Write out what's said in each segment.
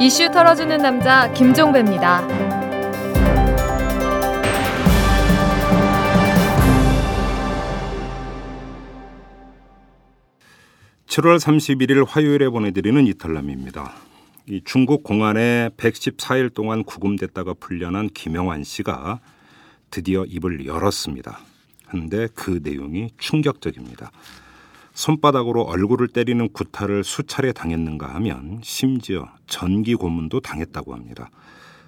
이슈 털어주는 남자 김종배입니다. 7월 31일 화요일에 보내드리는 이탈남입니다. 이 중국 공안에 114일 동안 구금됐다가 풀려난 김영환 씨가 드디어 입을 열었습니다. 근데 그 내용이 충격적입니다. 손바닥으로 얼굴을 때리는 구타를 수차례 당했는가 하면 심지어 전기 고문도 당했다고 합니다.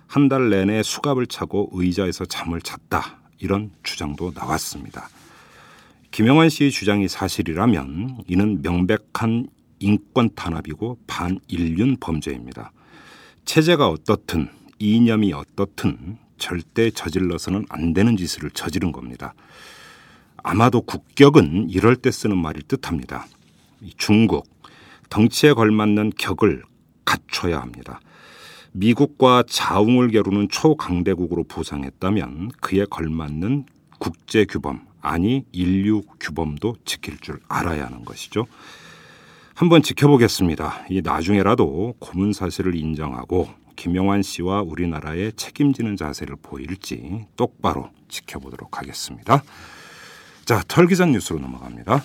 한 달 내내 수갑을 차고 의자에서 잠을 잤다. 이런 주장도 나왔습니다. 김영환 씨의 주장이 사실이라면 이는 명백한 인권 탄압이고 반인륜 범죄입니다. 체제가 어떻든 이념이 어떻든 절대 저질러서는 안 되는 짓을 저지른 겁니다. 아마도 국격은 이럴 때 쓰는 말일 듯합니다. 중국 덩치에 걸맞는 격을 갖춰야 합니다. 미국과 자웅을 겨루는 초강대국으로 부상했다면 그에 걸맞는 국제 규범 아니 인류 규범도 지킬 줄 알아야 하는 것이죠. 한번 지켜보겠습니다. 이 나중에라도 고문 사실을 인정하고 김영환 씨와 우리나라의 책임지는 자세를 보일지 똑바로 지켜보도록 하겠습니다. 자, 털기전 뉴스로 넘어갑니다.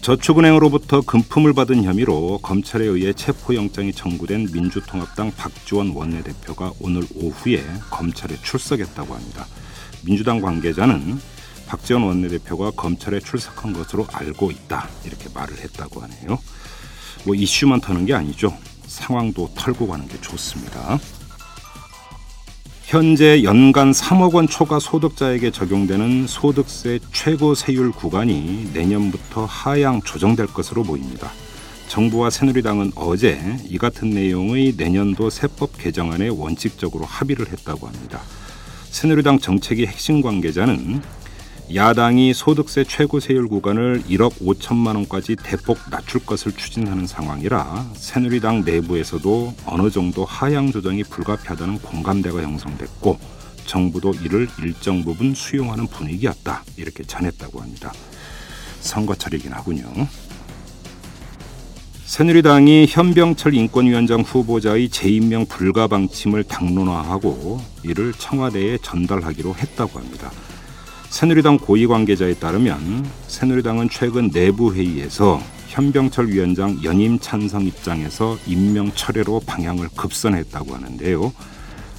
저축은행으로부터 금품을 받은 혐의로 검찰에 의해 체포영장이 청구된 민주통합당 박지원 원내대표가 오늘 오후에 검찰에 출석했다고 합니다. 민주당 관계자는 박지원 원내대표가 검찰에 출석한 것으로 알고 있다 이렇게 말을 했다고 하네요. 뭐 이슈만 터는 게 아니죠. 상황도 털고 가는 게 좋습니다. 현재 연간 3억 원 초과 소득자에게 적용되는 소득세 최고 세율 구간이 내년부터 하향 조정될 것으로 보입니다. 정부와 새누리당은 어제 이 같은 내용의 내년도 세법 개정안에 원칙적으로 합의를 했다고 합니다. 새누리당 정책위 핵심 관계자는 야당이 소득세 최고 세율 구간을 1억 5천만 원까지 대폭 낮출 것을 추진하는 상황이라 새누리당 내부에서도 어느 정도 하향 조정이 불가피하다는 공감대가 형성됐고 정부도 이를 일정 부분 수용하는 분위기였다 이렇게 전했다고 합니다. 선거철이긴 하군요. 새누리당이 현병철 인권위원장 후보자의 재임명 불가 방침을 당론화하고 이를 청와대에 전달하기로 했다고 합니다. 새누리당 고위 관계자에 따르면 새누리당은 최근 내부 회의에서 현병철 위원장 연임 찬성 입장에서 임명 철회로 방향을 급선했다고 하는데요.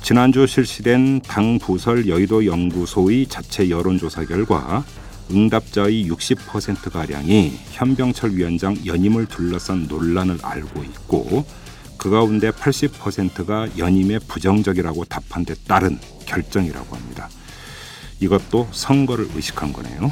지난주 실시된 당 부설 여의도 연구소의 자체 여론조사 결과 응답자의 60%가량이 현병철 위원장 연임을 둘러싼 논란을 알고 있고 그 가운데 80%가 연임에 부정적이라고 답한 데 따른 결정이라고 합니다. 이것도 선거를 의식한 거네요.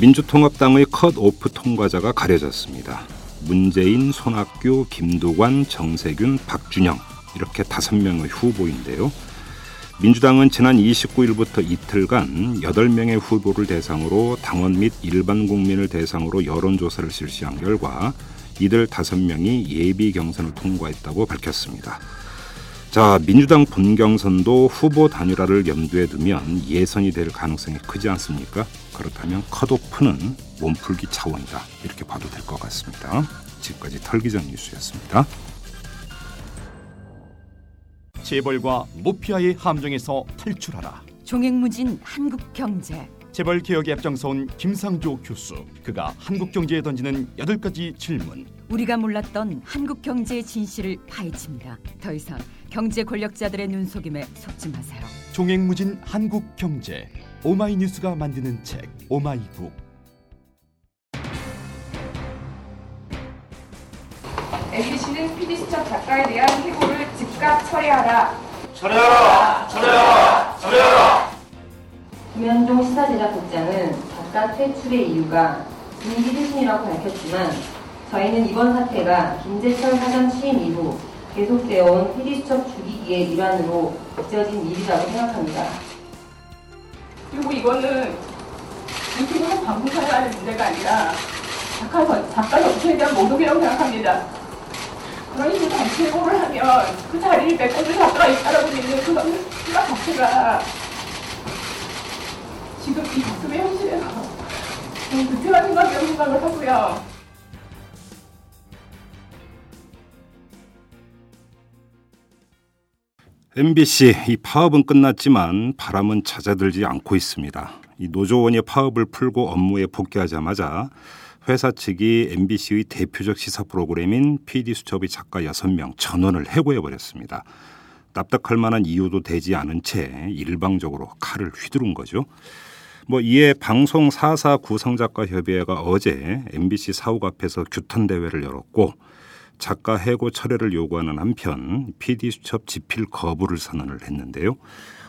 민주통합당의 컷오프 통과자가 가려졌습니다. 문재인, 손학규, 김두관, 정세균, 박준영 이렇게 다섯 명의 후보인데요. 민주당은 지난 29일부터 이틀간 8명의 후보를 대상으로 당원 및 일반 국민을 대상으로 여론조사를 실시한 결과 이들 다섯 명이 예비 경선을 통과했다고 밝혔습니다. 자, 민주당 본경선도 후보 단일화를 염두에 두면 예선이 될 가능성이 크지 않습니까? 그렇다면 컷오프는 몸풀기 차원이다. 이렇게 봐도 될 것 같습니다. 지금까지 털기전 뉴스였습니다. 재벌과 모피아의 함정에서 탈출하라. 종횡무진 한국 경제. 재벌 개혁에 앞장서온 김상조 교수. 그가 한국 경제에 던지는 여덟 가지 질문. 우리가 몰랐던 한국 경제의 진실을 파헤칩니다. 더 이상 경제 권력자들의 눈속임에 속지 마세요. 종횡무진 한국 경제. 오마이뉴스가 만드는 책 오마이북. MBC는 PD수첩 작가에 대한 해고를 즉각 철회하라. 철회하라! 철회하라! 철회하라! 김현종 시사제작 국장은 작가 퇴출의 이유가 분위기 쇄신이라고 밝혔지만 저희는 이번 사태가 김재철 사장 취임 이후 계속되어 온 PD수첩 죽이기의 일환으로 빚어진 일이라고 생각합니다. 그리고 이거는 유튜브는 방송사에 하는 문제가 아니라 작가, 전- 작가 전체에 대한 모독이라고 생각합니다. 그런 식으로 단체 해고를 하면 그 자리를 메꿔줄 작가가 있다라고 믿는 그런 생각 자체가 지금 이 지금의 현실에서 불필요한 생각이라고 생각을 하고요. MBC 이 파업은 끝났지만 바람은 잦아들지 않고 있습니다. 이 노조원이 파업을 풀고 업무에 복귀하자마자 회사 측이 MBC의 대표적 시사 프로그램인 PD 수첩의 작가 6명 전원을 해고해 버렸습니다. 납득할 만한 이유도 되지 않은 채 일방적으로 칼을 휘두른 거죠. 뭐 이에 방송 사사 구성작가 협의회가 어제 MBC 사옥 앞에서 규탄 대회를 열었고 작가 해고 철회를 요구하는 한편 PD 수첩 집필 거부를 선언을 했는데요.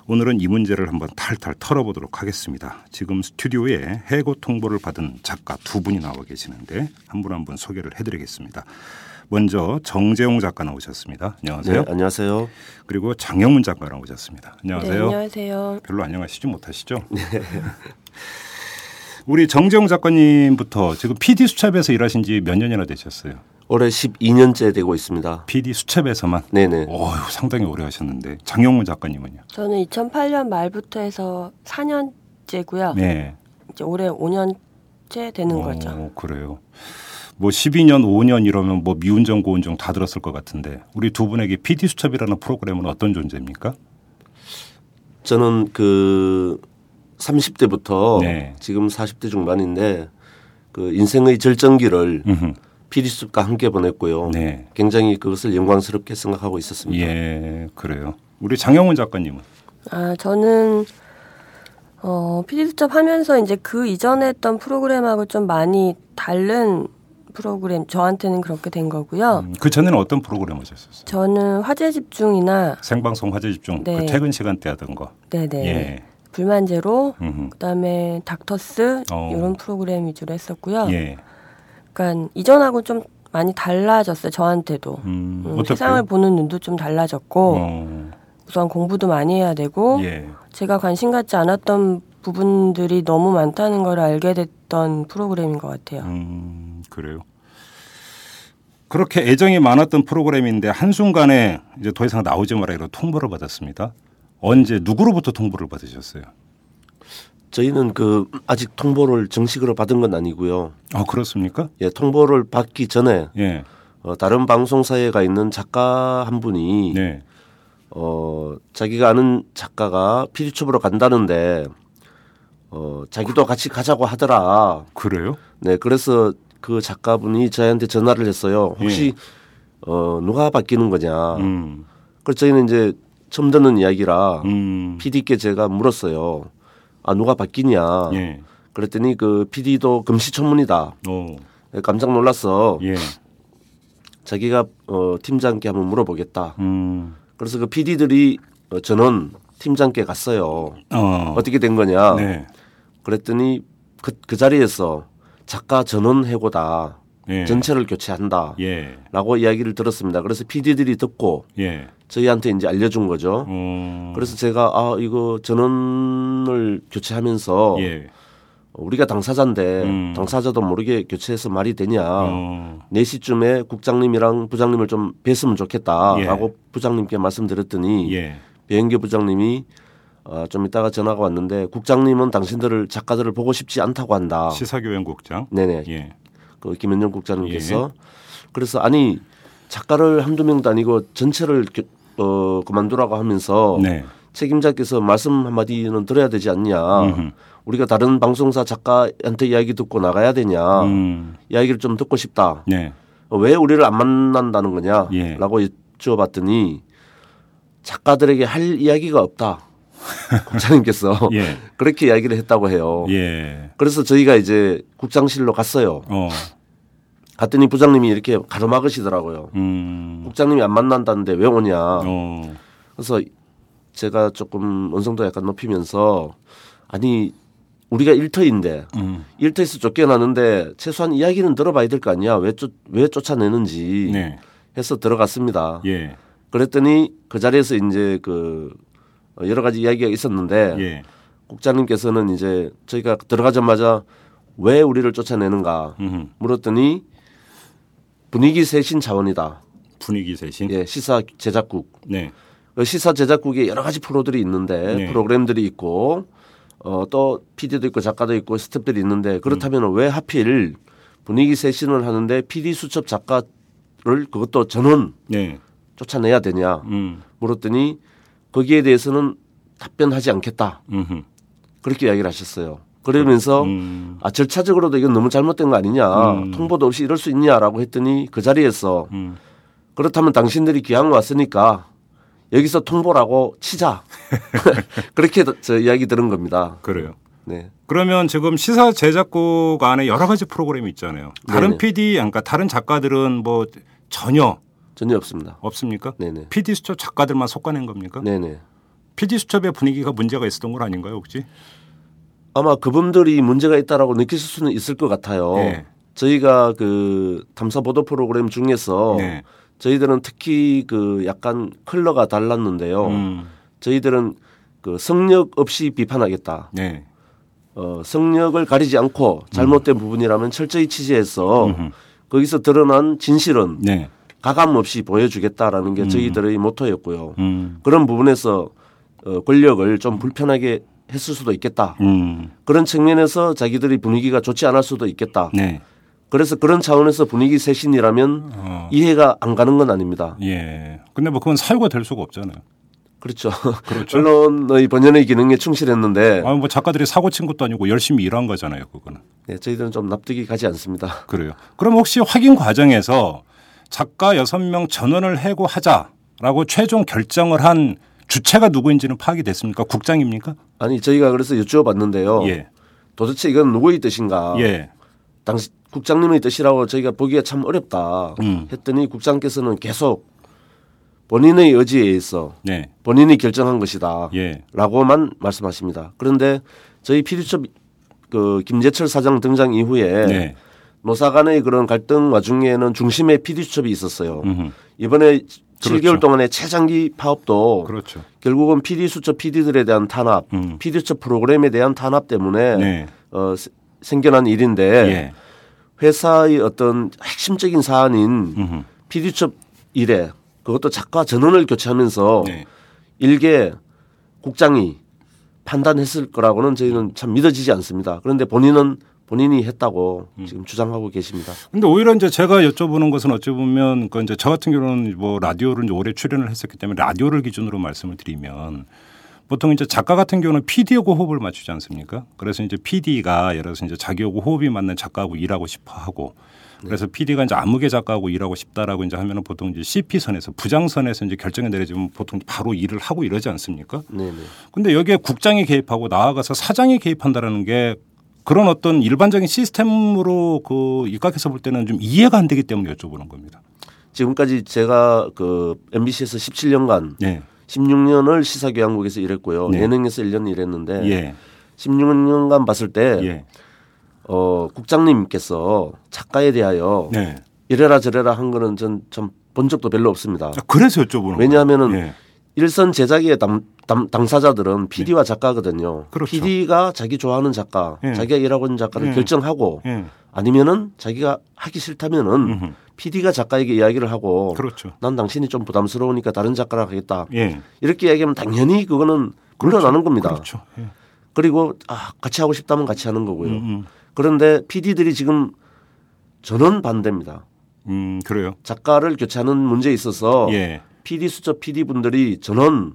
오늘은 이 문제를 한번 탈탈 털어보도록 하겠습니다. 지금 스튜디오에 해고 통보를 받은 작가 두 분이 나와 계시는데 한 분 한분 소개를 해드리겠습니다. 먼저 정재용 작가 나오셨습니다. 안녕하세요. 네, 안녕하세요. 그리고 장영문 작가 나오셨습니다. 안녕하세요. 네, 안녕하세요. 별로 안녕하시지 못하시죠? 우리 정재용 작가님부터 지금 PD 수첩에서 일하신 지 몇 년이나 되셨어요? 올해 12년째 되고 있습니다. PD 수첩에서만? 네네. 어휴, 상당히 오래 하셨는데 장영문 작가님은요? 저는 2008년 말부터 해서 4년째고요. 네. 이제 올해 5년째 되는 어, 거죠. 그래요. 뭐 12년, 5년 이러면 뭐 미운정, 고운정 다 들었을 것 같은데 우리 두 분에게 PD 수첩이라는 프로그램은 어떤 존재입니까? 저는 그 30대부터 네. 지금 40대 중반인데 그 인생의 절정기를 음흠. 피디숲과 함께 보냈고요. 네. 굉장히 그것을 영광스럽게 생각하고 있었습니다. 예, 그래요. 우리 장영문 작가님은? 아, 저는 어, PD 수첩 하면서 이제 그 이전에 했던 프로그램하고 좀 많이 다른 프로그램 저한테는 그렇게 된 거고요. 음, 그 전에는 어떤 프로그램 하셨었어요? 저는 화제 집중이나 생방송 화제 집중 네. 그 퇴근 시간대 하던 거. 네네 예. 불만제로 음흠. 그다음에 닥터스 어. 이런 프로그램 위주로 했었고요. 예. 그러니까 이전하고 좀 많이 달라졌어요. 저한테도 음, 음? 세상을 보는 눈도 좀 달라졌고 어, 우선 공부도 많이 해야 되고 예. 제가 관심 갖지 않았던 부분들이 너무 많다는 걸 알게 됐던 프로그램인 것 같아요. 음, 그래요. 그렇게 애정이 많았던 프로그램인데 한순간에 이제 더 이상 나오지 마라 이런 통보를 받았습니다. 언제 누구로부터 통보를 받으셨어요? 저희는 그 아직 통보를 정식으로 받은 건 아니고요. 아 그렇습니까? 예, 통보를 받기 전에 예. 어, 다른 방송사에 가 있는 작가 한 분이 네. 어, 자기가 아는 작가가 피디첩으로 간다는데 어, 자기도 같이 가자고 하더라. 그래요? 네, 그래서 그 작가분이 저희한테 전화를 했어요. 혹시 어, 누가 바뀌는 거냐. 음. 그래서 저희는 이제 처음 듣는 이야기라 음. PD께 제가 물었어요. 아, 누가 바뀌냐. 예. 그랬더니 그 PD도 금시초문이다. 오. 깜짝 놀랐어. 예. 자기가 어, 팀장께 한번 물어보겠다. 음. 그래서 그 PD들이 어, 전원 팀장께 갔어요. 어. 어떻게 된 거냐. 네. 그랬더니 그, 그 자리에서 작가 전원 해고다. 예. 전체를 교체한다. 예. 라고 이야기를 들었습니다. 그래서 PD들이 듣고 예. 저희한테 이제 알려준 거죠. 어. 그래서 제가 아 이거 전원을 교체하면서 예. 우리가 당사자인데 음. 당사자도 모르게 교체해서 말이 되냐. 어. 4시쯤에 국장님이랑 부장님을 좀 뵀으면 좋겠다라고 예. 부장님께 말씀드렸더니 예. 배영계 부장님이 어, 좀 이따가 전화가 왔는데 국장님은 당신들을 작가들을 보고 싶지 않다고 한다. 시사교연국장. 네네. 예. 그 김현정 국장님께서 그래서 아니 작가를 한두 명도 아니고 전체를 교- 어, 그만두라고 하면서 네. 책임자께서 말씀 한마디는 들어야 되지 않냐. 음흠. 우리가 다른 방송사 작가한테 이야기 듣고 나가야 되냐. 음. 이야기를 좀 듣고 싶다. 네. 어, 왜 우리를 안 만난다는 거냐? 예. 라고 여쭤봤더니 작가들에게 할 이야기가 없다. 국장님께서 예. 그렇게 이야기를 했다고 해요. 예. 그래서 저희가 이제 국장실로 갔어요. 어. 갔더니 부장님이 이렇게 가로막으시더라고요. 음. 국장님이 안 만난다는데 왜 오냐. 어. 그래서 제가 조금 언성도 약간 높이면서 아니 우리가 일터인데 음. 일터에서 쫓겨나는데 최소한 이야기는 들어봐야 될 거 아니야. 왜, 쫓, 왜 쫓아내는지 네. 해서 들어갔습니다. 예. 그랬더니 그 자리에서 이제 그 여러 가지 이야기가 있었는데 예. 국장님께서는 이제 저희가 들어가자마자 왜 우리를 쫓아내는가 음. 물었더니 분위기 세신 차원이다. 분위기 세신. 예, 시사 제작국. 네. 그 시사 제작국에 여러 가지 프로들이 있는데 네. 프로그램들이 있고 어, 또 PD도 있고 작가도 있고 스탭들이 있는데 그렇다면 왜 하필 분위기 세신을 하는데 PD 수첩 작가를 그것도 전원 네. 쫓아내야 되냐 음. 물었더니 거기에 대해서는 답변하지 않겠다. 음흠. 그렇게 이야기를 하셨어요. 그러면서 음. 아 절차적으로도 이건 너무 잘못된 거 아니냐. 음. 통보도 없이 이럴 수 있냐라고 했더니 그 자리에서 음. 그렇다면 당신들이 기왕 왔으니까 여기서 통보라고 치자. 그렇게 저 이야기 들은 겁니다. 그래요. 네. 그러면 지금 시사 제작국 안에 여러 가지 프로그램이 있잖아요. 다른 네네. PD, 그러니까 다른 작가들은 뭐 전혀 전혀 없습니다. 없습니까? 네네. PD 수첩 작가들만 속아낸 겁니까? 네네. PD 수첩의 분위기가 문제가 있었던 건 아닌가요, 혹시? 아마 그분들이 문제가 있다라고 느끼실 수는 있을 것 같아요. 네. 저희가 그 탐사 보도 프로그램 중에서 네. 저희들은 특히 그 약간 컬러가 달랐는데요. 음. 저희들은 그 성역 없이 비판하겠다. 네. 어, 성역을 가리지 않고 잘못된 부분이라면 철저히 취재해서 음. 음흠. 거기서 드러난 진실은 네. 가감 없이 보여주겠다라는 게 음. 저희들의 모토였고요. 음. 그런 부분에서 어, 권력을 좀 불편하게 했을 수도 있겠다. 음. 그런 측면에서 자기들이 분위기가 좋지 않을 수도 있겠다. 네. 그래서 그런 차원에서 분위기 쇄신이라면 어. 이해가 안 가는 건 아닙니다. 예. 근데 뭐 그건 사유가 될 수가 없잖아요. 그렇죠. 그렇죠. 언론의 번연의 기능에 충실했는데 아, 뭐 작가들이 사고 친 것도 아니고 열심히 일한 거잖아요, 그거는. 네, 저희들은 좀 납득이 가지 않습니다. 그래요. 그럼 혹시 확인 과정에서 작가 여섯 명 전원을 해고하자라고 최종 결정을 한 주체가 누구인지는 파악이 됐습니까? 국장입니까? 아니 저희가 그래서 여쭈어봤는데요. 예. 도대체 이건 누구의 뜻인가? 예. 당시 국장님의 뜻이라고 저희가 보기가 참 어렵다 음. 했더니 국장께서는 계속 본인의 의지에 의해서 네. 본인이 결정한 것이다. 예. 라고만 말씀하십니다. 그런데 저희 피디첩 그 김재철 사장 등장 이후에 네. 노사 간의 그런 갈등 와중에는 중심에 피디수첩이 있었어요. 음흠. 이번에 7개월 그렇죠. 동안의 최장기 파업도 그렇죠. 결국은 PD 수첩 PD들에 대한 탄압, 음. PD 수첩 프로그램에 대한 탄압 때문에 네. 어, 세- 생겨난 일인데 예. 회사의 어떤 핵심적인 사안인 음흠. PD 수첩 일에 그것도 작가 전원을 교체하면서 네. 일개 국장이 판단했을 거라고는 저희는 참 믿어지지 않습니다. 그런데 본인은 본인이 했다고 음. 지금 주장하고 계십니다. 근데 오히려 이제 제가 여쭤보는 것은 어찌 보면 그 이제 저 같은 경우는 뭐 라디오를 이제 오래 출연을 했었기 때문에 라디오를 기준으로 말씀을 드리면 보통 이제 작가 같은 경우는 PD하고 호흡을 맞추지 않습니까? 그래서 이제 PD가 예를 들어서 이제 자기하고 호흡이 맞는 작가하고 일하고 싶어 하고 그래서 PD가 이제 암흑의 작가하고 일하고 싶다라고 이제 하면은 보통 이제 CP 선에서 부장 선에서 이제 결정이 내려지면 보통 바로 일을 하고 이러지 않습니까? 네네. 근데 여기에 국장이 개입하고 나아가서 사장이 개입한다라는 게 그런 어떤 일반적인 시스템으로 그 입각해서 볼 때는 좀 이해가 안 되기 때문에 여쭤보는 겁니다. 지금까지 제가 그 MBC에서 17년간 네. 16년을 시사교양국에서 일했고요. 네. 예능에서 1년 일했는데 예. 16년간 봤을 때 예. 어, 국장님께서 작가에 대하여 네. 이래라 저래라 한 거는 전좀본 적도 별로 없습니다. 자, 그래서 여쭤보는 왜냐하면은. 예. 일선 제작의 당, 당, 당사자들은 PD와 작가거든요. 네. 그렇죠. PD가 자기 좋아하는 작가, 예. 자기가 일하고 있는 작가를 예. 결정하고 예. 아니면은 자기가 하기 싫다면은 음흠. PD가 작가에게 이야기를 하고 그렇죠. 난 당신이 좀 부담스러우니까 다른 작가랑 하겠다. 예. 이렇게 이야기하면 당연히 그거는 물러나는 겁니다. 그렇죠. 예. 그리고 아, 같이 하고 싶다면 같이 하는 거고요. 음, 음. 그런데 PD들이 지금 전원 반대입니다. 음, 그래요. 작가를 교체하는 문제에 있어서 예. PD 수첩 PD 분들이 전원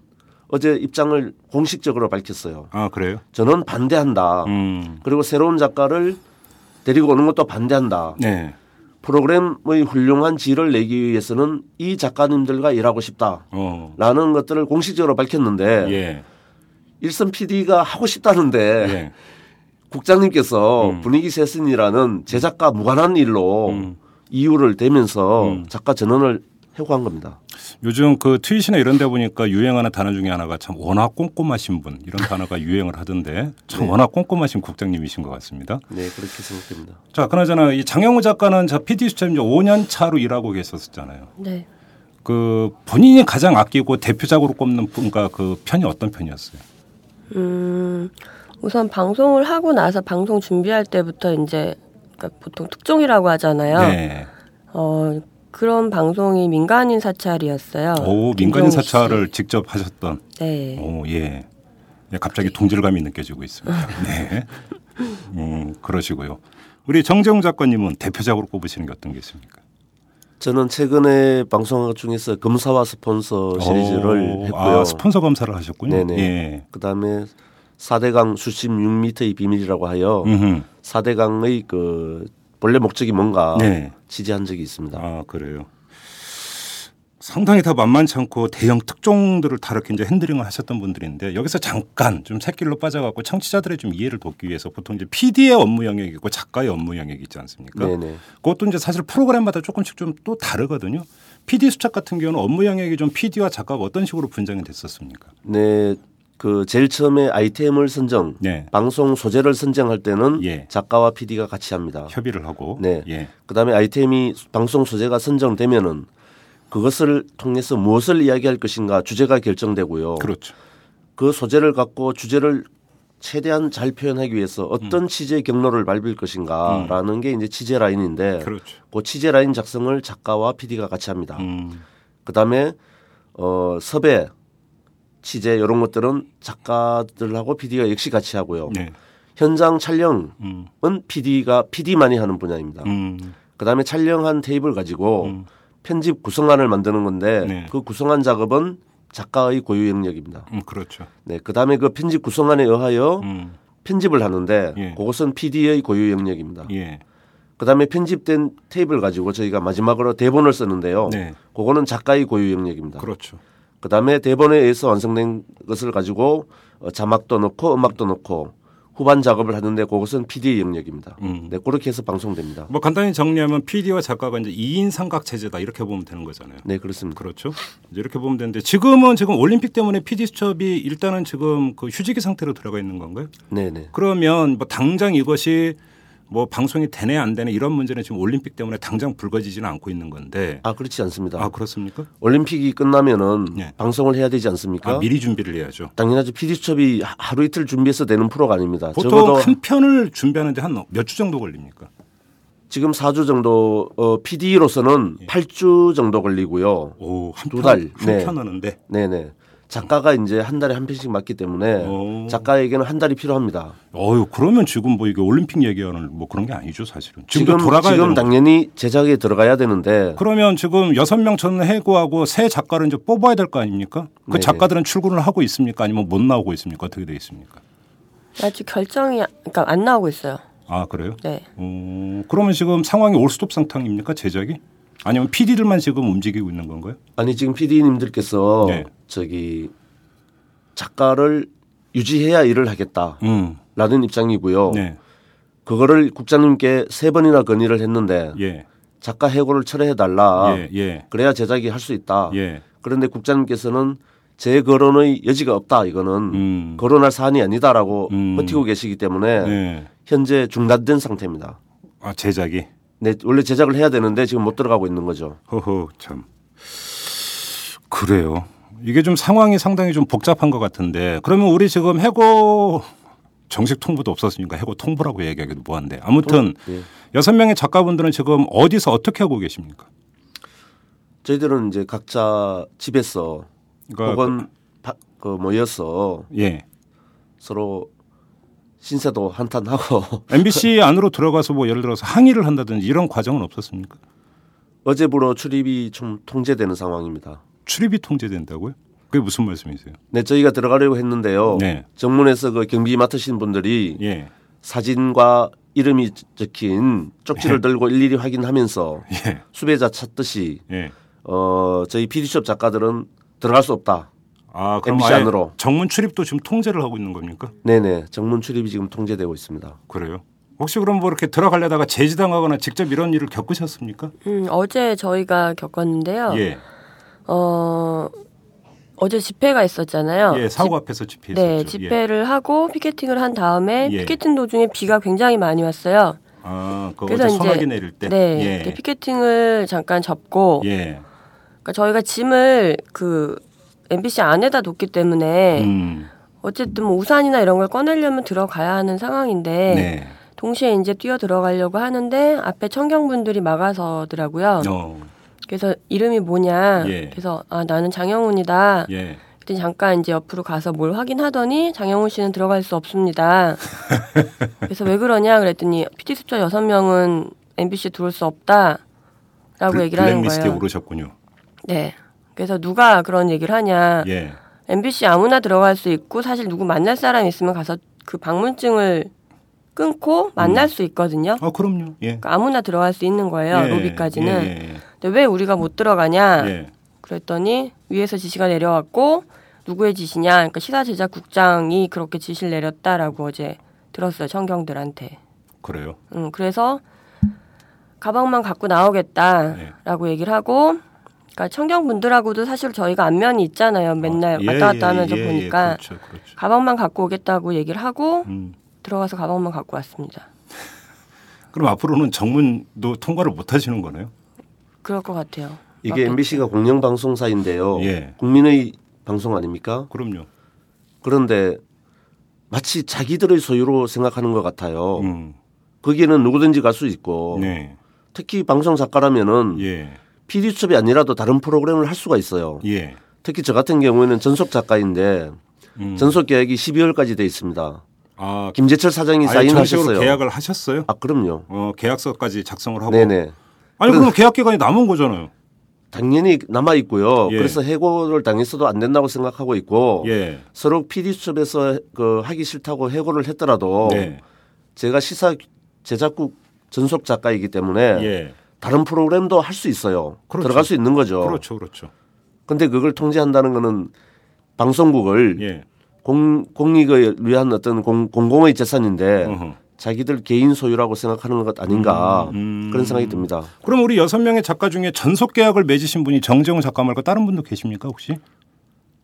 어제 입장을 공식적으로 밝혔어요. 아, 그래요? 전원 반대한다. 음. 그리고 새로운 작가를 데리고 오는 것도 반대한다. 네. 프로그램의 훌륭한 질을 내기 위해서는 이 작가님들과 일하고 싶다라는 어. 것들을 공식적으로 밝혔는데 예. 일선 PD가 하고 싶다는데 예. 국장님께서 음. 분위기 쇄신이라는 제작과 무관한 일로 음. 이유를 대면서 음. 작가 전원을 해고한 겁니다. 요즘 그 트윗이나 이런 데 보니까 유행하는 단어 중에 하나가 참 워낙 꼼꼼하신 분 이런 단어가 유행을 하던데 참 네. 워낙 꼼꼼하신 국장님이신 것 같습니다. 네, 그렇게 생각됩니다. 자, 그나저나 이 장영우 작가는 저 PD 수첩 이제 5년 차로 일하고 계셨었잖아요. 네. 그 본인이 가장 아끼고 대표작으로 꼽는 분과 그 편이 어떤 편이었어요? 음, 우선 방송을 하고 나서 방송 준비할 때부터 이제 그러니까 보통 특종이라고 하잖아요. 네. 어, 그런 방송이 민간인 사찰이었어요. 오, 민간인. 사찰을 직접 하셨던. 네. 오, 예. 네, 갑자기 동질감이 느껴지고 있습니다. 네. 음, 그러시고요. 우리 정재웅 작가님은 대표작으로 꼽으시는 게 어떤 게 있습니까? 저는 최근에 방송한 것 중에서 검사와 스폰서 시리즈를 오, 했고요. 아, 스폰서 검사를 하셨군요. 네네. 예. 그다음에 4대강 수심 6m의 비밀이라고 하여 음흠. 4대강의 그 본래 목적이 뭔가 네. 지지한 적이 있습니다. 아 그래요. 상당히 다 만만치 않고 대형 특종들을 다 이렇게 이제 핸들링을 하셨던 분들인데 여기서 잠깐 좀 샛길로 빠져갖고 청취자들의 좀 이해를 돕기 위해서 보통 이제 PD의 업무 영역이 있고 작가의 업무 영역이 있지 않습니까? 네네. 그것도 이제 사실 프로그램마다 조금씩 좀 또 다르거든요. PD 수첩 같은 경우는 업무 영역이 좀 PD와 작가가 어떤 식으로 분장이 됐었습니까? 네. 그 제일 처음에 아이템을 선정, 네. 방송 소재를 선정할 때는 예. 작가와 PD가 같이 합니다. 협의를 하고. 네. 예. 그다음에 아이템이 방송 소재가 선정되면은 그것을 통해서 무엇을 이야기할 것인가 주제가 결정되고요. 그렇죠. 그 소재를 갖고 주제를 최대한 잘 표현하기 위해서 어떤 음. 취재 경로를 밟을 것인가라는 게 이제 취재 라인인데 그렇죠. 그 취재 라인 작성을 작가와 PD가 같이 합니다. 음. 그다음에 어 섭외 취재 이런 것들은 작가들하고 PD가 역시 같이 하고요. 네. 현장 촬영은 음. PD가 PD만이 하는 분야입니다. 음. 그다음에 촬영한 테이블 가지고 음. 편집 구성안을 만드는 건데 네. 그 구성안 작업은 작가의 고유 영역입니다. 음. 그렇죠. 네, 그다음에 그 편집 구성안에 의하여 음. 편집을 하는데 예. 그것은 PD의 고유 영역입니다. 예. 그다음에 편집된 테이블 가지고 저희가 마지막으로 대본을 쓰는데요. 네. 그거는 작가의 고유 영역입니다. 그렇죠. 그 다음에 대본에 의해서 완성된 것을 가지고 어, 자막도 넣고 음악도 넣고 후반 작업을 하는데 그것은 PD의 영역입니다. 음. 네, 그렇게 해서 방송됩니다. 뭐 간단히 정리하면 PD와 작가가 이제 2인 삼각 체제다 이렇게 보면 되는 거잖아요. 네, 그렇습니다. 그렇죠. 이제 이렇게 보면 되는데 지금은 지금 올림픽 때문에 PD 수첩이 일단은 지금 그 휴직의 상태로 들어가 있는 건가요? 네, 네. 그러면 뭐 당장 이것이 뭐 방송이 되네 안 되네 이런 문제는 지금 올림픽 때문에 당장 불거지지는 않고 있는 건데. 아, 그렇지 않습니다. 아 그렇습니까? 올림픽이 끝나면은 네. 방송을 해야 되지 않습니까? 아 미리 준비를 해야죠. 당연하죠. PD수첩이 하루 이틀 준비해서 되는 프로가 아닙니다. 보통 한 편을 준비하는데 한 몇 주 정도 걸립니까? 지금 4주 정도 어, PD로서는 8주 정도 걸리고요. 오, 한두 편, 달. 한 네. 편 하는데. 네 네. 작가가 이제 한 달에 한 편씩 맞기 때문에 오. 작가에게는 한 달이 필요합니다. 어유 그러면 지금 뭐 이게 올림픽 얘기하는 뭐 그런 게 아니죠 사실은. 지금도 지금 돌아가야 지금. 당연히 제작에 들어가야 되는데 그러면 지금 여섯 명 저는 해고하고 새 작가를 이제 뽑아야 될 거 아닙니까? 그 네네. 작가들은 출근을 하고 있습니까? 아니면 못 나오고 있습니까? 어떻게 돼 있습니까? 아직 결정이 그러니까 안 나오고 있어요. 아 그래요? 네. 어, 그러면 지금 상황이 올스톱 상황입니까? 제작이? 아니면 PD들만 지금 움직이고 있는 건가요? 아니 지금 PD님들께서 네. 저기 작가를 유지해야 일을 하겠다라는 음, 입장이고요. 네, 그거를 국장님께 세 번이나 건의를 했는데 예, 작가 해고를 철회해 달라. 예, 예, 그래야 제작이 할 수 있다. 예, 그런데 국장님께서는 재거론의 여지가 없다. 이거는 음, 거론할 사안이 아니다라고 음. 버티고 계시기 때문에 네. 현재 중단된 상태입니다. 아 제작이, 네, 원래 제작을 해야 되는데 지금 못 들어가고 있는 거죠. 허허 참 그래요. 이게 좀 상황이 상당히 좀 복잡한 것 같은데 그러면 우리 지금 해고 정식 통보도 없었으니까 해고 통보라고 얘기하기도 뭐한데 아무튼 예. 여섯 명의 작가분들은 지금 어디서 어떻게 하고 계십니까? 저희들은 이제 각자 집에서 그러니까 혹은 바- 그 모여서 예. 서로 신세도 한탄하고 MBC 안으로 들어가서 뭐 예를 들어서 항의를 한다든지 이런 과정은 없었습니까? 어제부로 출입이 좀 통제되는 상황입니다. 출입이 통제된다고요? 그게 무슨 말씀이세요? 네, 저희가 들어가려고 했는데요. 네. 정문에서 그 경비 맡으신 분들이 예. 사진과 이름이 적힌 쪽지를 예. 들고 일일이 확인하면서 예. 수배자 찾듯이 예. 어 저희 PD숍 작가들은 들어갈 수 없다. 아, 그럼 MBC 안으로. 정문 출입도 지금 통제를 하고 있는 겁니까? 네네 정문 출입이 지금 통제되고 있습니다. 그래요. 혹시 그럼 뭐 이렇게 들어가려다가 제지당하거나 직접 이런 일을 겪으셨습니까? 음, 어제 저희가 겪었는데요. 예. 어, 어제 집회가 있었잖아요. 예, 사고 집- 앞에서 집회했었죠. 네, 집회를 하고 피켓팅을 한 다음에 예. 피켓팅 도중에 비가 굉장히 많이 왔어요. 예. 아, 그 그래서 어제 이제- 소나기 내릴 때. 네, 예. 피켓팅을 잠깐 접고 예. 그러니까 저희가 짐을 그 MBC 안에다 뒀기 때문에 음. 어쨌든 뭐 우산이나 이런 걸 꺼내려면 들어가야 하는 상황인데 네. 동시에 이제 뛰어 들어가려고 하는데 앞에 청경분들이 막아서더라고요. 어. 그래서 이름이 뭐냐? 예. 그래서 아 나는 장영훈이다. 예. 그랬더니 잠깐 이제 옆으로 가서 뭘 확인하더니 장영훈 씨는 들어갈 수 없습니다. 그래서 왜 그러냐 그랬더니 PT 숫자 여섯 명은 MBC 들어올 수 없다. 라고 얘기를 하는 블랙리스트에 거예요. 오르셨군요. 네. 그래서 누가 그런 얘기를 하냐. 예. MBC 아무나 들어갈 수 있고 사실 누구 만날 사람 있으면 가서 그 방문증을 끊고 만날 수 있거든요. 아 그럼요. 예. 그러니까 아무나 들어갈 수 있는 거예요. 예, 로비까지는. 예, 예, 근데 왜 우리가 못 들어가냐? 예. 그랬더니 위에서 지시가 내려왔고 누구의 지시냐? 그러니까 시사 제작 국장이 그렇게 지시를 내렸다라고 어제 들었어요. 청경들한테. 그래요. 음, 그래서 가방만 갖고 나오겠다라고 얘기를 하고 그러니까 청경분들하고도 사실 저희가 안면이 있잖아요. 맨날 예, 왔다 갔다 예, 하면서 예, 예, 보니까 그렇죠, 그렇죠. 가방만 갖고 오겠다고 얘기를 하고 음. 들어가서 가방만 갖고 왔습니다. 그럼 앞으로는 정문도 통과를 못 하시는 거네요. 그럴 것 같아요. 이게 맞겠죠. MBC가 공영 방송사인데요. 예. 국민의 방송 아닙니까? 그럼요. 그런데 마치 자기들의 소유로 생각하는 것 같아요. 음. 거기에는 누구든지 갈 수 있고 네. 특히 방송 작가라면은 예. PD 수첩이 아니라도 다른 프로그램을 할 수가 있어요. 예. 특히 저 같은 경우에는 전속 작가인데 음. 전속 계약이 12월까지 돼 있습니다. 아, 김재철 사장이 사인하셨어요. 계약을 하셨어요? 아 그럼요. 어, 계약서까지 작성을 하고. 네네. 아니 그럼 계약 기간이 남은 거잖아요. 당연히 남아 있고요. 예. 그래서 해고를 당했어도 안 된다고 생각하고 있고 예. 서로 PD 수첩에서 그 하기 싫다고 해고를 했더라도 네. 제가 시사 제작국 전속 작가이기 때문에 예. 다른 프로그램도 할 수 있어요. 그렇죠. 들어갈 수 있는 거죠. 그렇죠, 그렇죠. 근데 그걸 통제한다는 거는 방송국을 예. 공, 공익을 위한 어떤 공, 공공의 재산인데 어허. 자기들 개인 소유라고 생각하는 것 아닌가 음. 그런 생각이 듭니다. 그럼 우리 여섯 명의 작가 중에 전속 계약을 맺으신 분이 정재용 작가 말고 다른 분도 계십니까 혹시?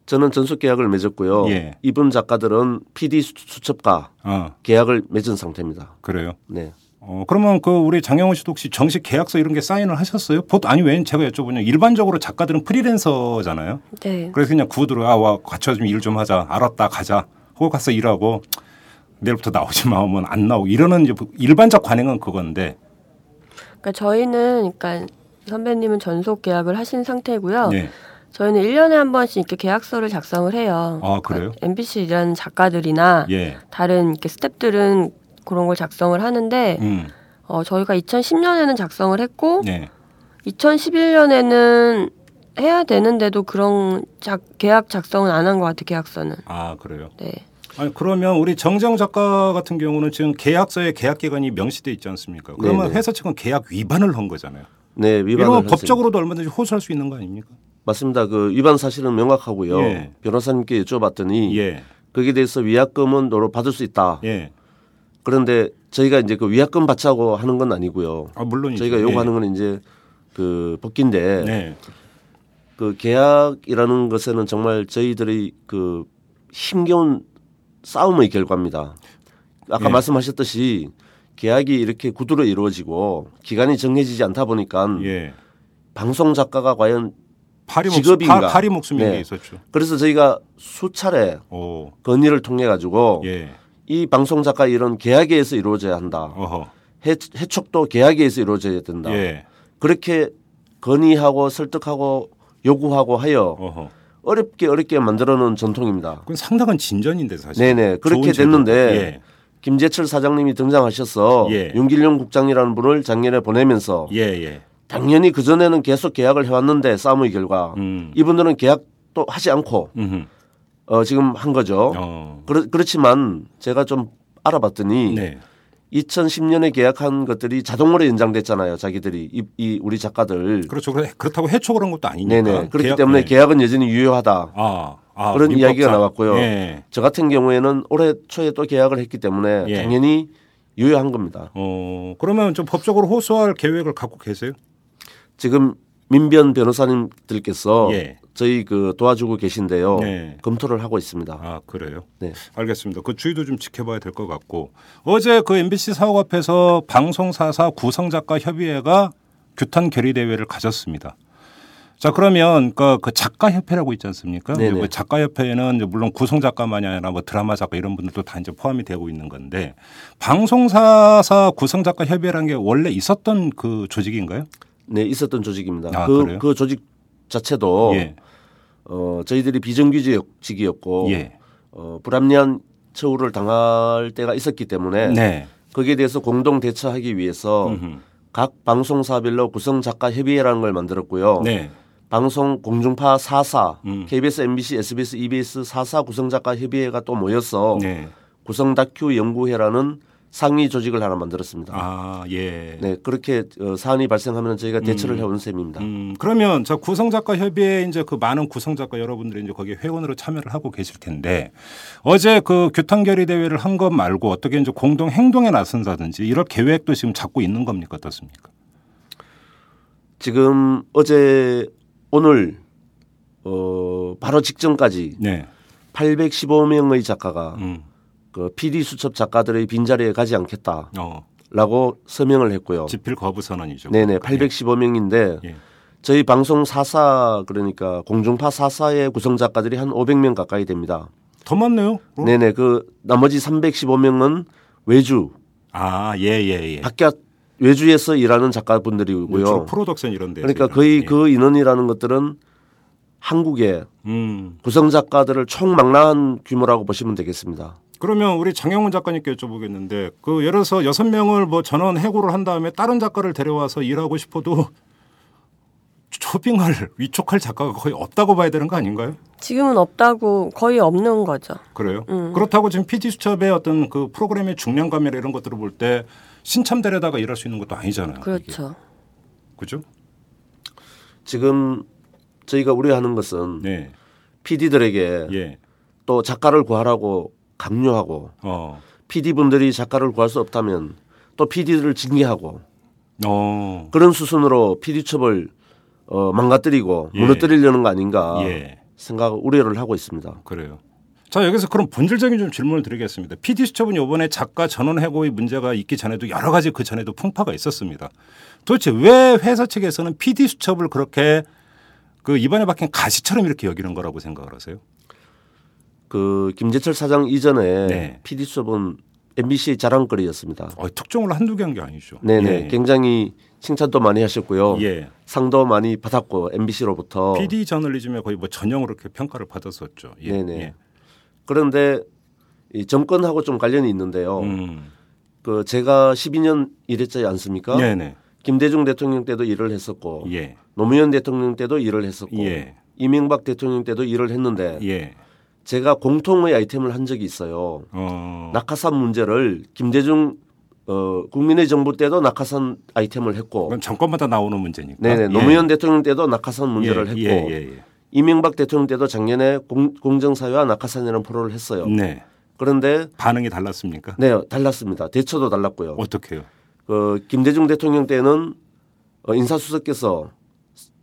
저는 전속 계약을 맺었고요. 예. 이분 작가들은 PD 수- 수첩과 아 계약을 맺은 상태입니다. 그래요. 네. 어 그러면 그 우리 장영훈 씨도 혹시 정식 계약서 이런 게 사인을 하셨어요? 보통 아니 왜 제가 여쭤보냐 일반적으로 작가들은 프리랜서잖아요. 네. 그래서 그냥 구두로 아와 같이 좀 일 좀 하자 알았다 가자 하고 가서 일하고 내일부터 나오지 마 하면 안 나오고 이러는 이제 일반적 관행은 그건데 그러니까 저희는 그러니까 선배님은 전속 계약을 하신 상태고요. 예. 저희는 1년에 한 번씩 이렇게 계약서를 작성을 해요. 아, 그래요? MBC 일하는 작가들이나 예. 다른 이렇게 스탭들은 그런 걸 작성을 하는데 음. 어, 저희가 2010년에는 작성을 했고 예. 2011년에는 해야 되는데도 그런 작, 계약 작성은 안 한 것 같아요. 계약서는. 아 그래요. 네. 아니 그러면 우리 정정 작가 같은 경우는 지금 계약서에 계약 기간이 명시돼 있지 않습니까? 그러면 네네. 회사 측은 계약 위반을 한 거잖아요. 네, 위반을 이러면. 법적으로도 얼마든지 호소할 수 있는 거 아닙니까? 맞습니다. 그 위반 사실은 명확하고요. 예. 변호사님께 여쭤봤더니 예. 거기에 대해서 위약금은 너로 받을 수 있다. 예. 그런데 저희가 이제 그 위약금 받자고 하는 건 아니고요. 아 물론이죠. 저희가 요구하는 건 이제 그 법기인데 예. 네. 그 계약이라는 것에는 정말 저희들의 그 힘겨운 싸움의 결과입니다. 아까 예. 말씀하셨듯이 계약이 이렇게 구두로 이루어지고 기간이 정해지지 않다 보니까 예. 방송 작가가 과연 파리 직업인가? 파, 파리 목숨인 네. 게 있었죠. 그래서 저희가 수차례 오. 건의를 통해 가지고 예. 이 방송 작가 일은 계약에 의해서 이루어져야 한다. 어허. 해, 해촉도 계약에 의해서 이루어져야 된다. 예. 그렇게 건의하고 설득하고 요구하고 하여 어허. 어렵게 어렵게 만들어 놓은 전통입니다. 그건 상당한 진전인데 사실. 네네. 그렇게. 됐는데 예. 김재철 사장님이 등장하셔서 예. 윤길용 국장이라는 분을 작년에 보내면서 예, 예. 당연히 그 전에는 계속 계약을 해왔는데 싸움의 결과 음. 이분들은 계약도 하지 않고 음흠. 어, 지금 한 거죠. 어. 그렇, 그렇지만 제가 좀 알아봤더니 네. 2010년에 계약한 것들이 자동으로 연장됐잖아요. 자기들이 이, 이 우리 작가들. 그렇죠. 그렇다고 해촉을 한 것도 아니니까. 네네. 그렇기 계약- 때문에 네. 계약은 여전히 유효하다. 아, 아, 그런 민법상. 이야기가 나왔고요. 예. 저 같은 경우에는 올해 초에 또 계약을 했기 때문에 예. 당연히 유효한 겁니다. 어, 그러면 좀 법적으로 호소할 계획을 갖고 계세요? 지금 민변 변호사님들께서 예. 저희 그 도와주고 계신데요. 네. 검토를 하고 있습니다. 아, 그래요? 네. 알겠습니다. 그 주의도 좀 지켜봐야 될 것 같고 어제 그 MBC 사옥 앞에서 방송사사 구성작가 협의회가 규탄 결의 대회를 가졌습니다. 자 그러면 그, 그 작가 협회라고 있지 않습니까? 네네. 그 작가 협회는 이제 물론 구성 작가만이 아니라 뭐 드라마 작가 이런 분들도 다 이제 포함이 되고 있는 건데 방송사사 구성 작가 협회라는 게 원래 있었던 그 조직인가요? 네, 있었던 조직입니다. 아, 그? 그 조직 자체도 예. 어, 저희들이 비정규직이었고 예. 어, 불합리한 처우를 당할 때가 있었기 때문에 네. 거기에 대해서 공동 대처하기 위해서 음흠. 각 방송사별로 구성 작가 협의회라는 걸 만들었고요. 네. 방송 공중파 4사, 음. KBS, MBC, SBS, EBS 4사 구성 작가 협의회가 또 모여서 네. 구성 다큐 연구회라는 상위 조직을 하나 만들었습니다. 아, 예. 네, 그렇게 어, 사안이 발생하면 저희가 대처를 해온 셈입니다. 음, 그러면 저 구성작가 협의회 이제 그 많은 구성작가 여러분들이 이제 거기에 회원으로 참여를 하고 계실 텐데 어제 그 규탄결의 대회를 한 것 말고 어떻게 이제 공동 행동에 나선다든지 이럴 계획도 지금 잡고 있는 겁니까 어떻습니까? 지금 어제 오늘 어 바로 직전까지 네. 815명의 작가가 음. 그 PD 수첩 작가들의 빈자리에 가지 않겠다 라고 어. 서명을 했고요. 집필 거부 선언이죠. 네네, 그러니까. 815명인데 예. 저희 방송 4사 그러니까 공중파 4사의 구성 작가들이 한 500명 가까이 됩니다. 더 많네요. 어? 네네, 그 나머지 315명은 외주 아, 예, 예, 예. 바깥 외주에서 일하는 주로 작가분들이고요. 프로덕션 이런 데 그러니까 거의 그 인원이라는 것들은 한국의 음. 구성 작가들을 총망라한 규모라고 보시면 되겠습니다. 그러면 우리 장영훈 작가님께 여쭤보겠는데 그 예를 들어서 여섯 명을 뭐 전원 해고를 한 다음에 다른 작가를 데려와서 일하고 싶어도 초빙할 위촉할 작가가 거의 없다고 봐야 되는 거 아닌가요? 지금은 없다고 거의 없는 거죠. 그래요? 음. 그렇다고 지금 PD 수첩의 어떤 그 프로그램의 중량감이나 이런 것들을 볼 때 신참 데려다가 일할 수 있는 것도 아니잖아요. 그렇죠. 그죠? 지금 저희가 우려하는 것은 네. PD들에게 예. 또 작가를 구하라고 강요하고 어. PD 분들이 작가를 구할 수 없다면 또 PD들을 징계하고 어. 그런 수순으로 PD 첩을 어, 망가뜨리고 예. 무너뜨리려는 거 아닌가 예. 생각 우려를 하고 있습니다. 그래요. 자 여기서 그럼 본질적인 좀 질문을 드리겠습니다. PD 수첩은 이번에 작가 전원 해고의 문제가 있기 전에도 여러 가지 그 전에도 풍파가 있었습니다. 도대체 왜 회사 측에서는 PD 수첩을 그렇게 그 이번에 박힌 가시처럼 이렇게 여기는 거라고 생각을 하세요? 그 김재철 사장 이전에 네. PD 수업은 MBC의 자랑거리였습니다. 어, 특종을 한두 개 한 게 아니죠. 네네. 예. 굉장히 칭찬도 많이 하셨고요. 예. 상도 많이 받았고 MBC로부터. PD 저널리즘에 거의 뭐 전형으로 이렇게 평가를 받았었죠. 예. 네네. 예. 그런데 이 정권하고 좀 관련이 있는데요. 음. 그 제가 12년 일했지 않습니까? 네네. 김대중 대통령 때도 일을 했었고 예. 노무현 대통령 때도 일을 했었고 예. 이명박 대통령 때도 일을 했는데 예. 제가 공통의 아이템을 한 적이 있어요. 어. 낙하산 문제를 김대중 어, 국민의 정부 때도 낙하산 아이템을 했고 정권마다 나오는 문제니까. 네네 예. 노무현 대통령 때도 낙하산 문제를 예, 했고 예, 예, 예. 이명박 대통령 때도 작년에 공, 공정사회와 낙하산이라는 프로를 했어요. 네. 그런데 반응이 달랐습니까? 네 달랐습니다. 대처도 달랐고요. 어떻게요? 그 김대중 대통령 때는 어, 인사수석께서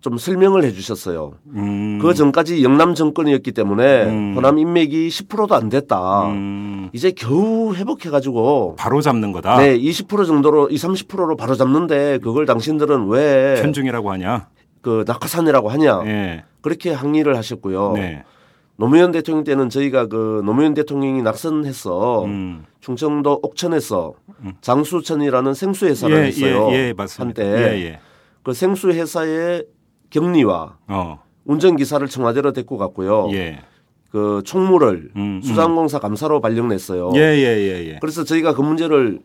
좀 설명을 해 주셨어요. 음. 그 전까지 영남 정권이었기 때문에 음. 호남 인맥이 10%도 안 됐다. 음. 이제 겨우 회복해 가지고 바로 잡는 거다. 네, 20% 정도로 20, 30%로 바로 잡는데 그걸 당신들은 왜그 편중이라고 하냐? 낙하산이라고 하냐 예. 그렇게 항의를 하셨고요. 네. 노무현 대통령 때는 저희가 그 노무현 대통령이 낙선해서 음. 충청도 옥천에서 장수천이라는 생수 회사를 예, 했어요. 예, 예, 맞습니다. 한때 예, 예. 그 생수 회사의 격리와 어. 운전 기사를 청와대로 데리고 갔고요. 예. 그 총무를 음, 음. 수장공사 감사로 발령냈어요. 예, 예, 예, 예. 그래서 저희가 그 문제를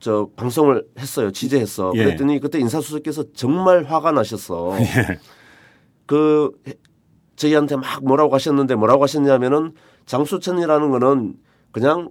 저 방송을 했어요. 취재했어. 예. 그랬더니 그때 인사수석께서 정말 화가 나셨어. 예. 그 저희한테 막 뭐라고 하셨는데 뭐라고 하셨냐면은 장수천이라는 거는 그냥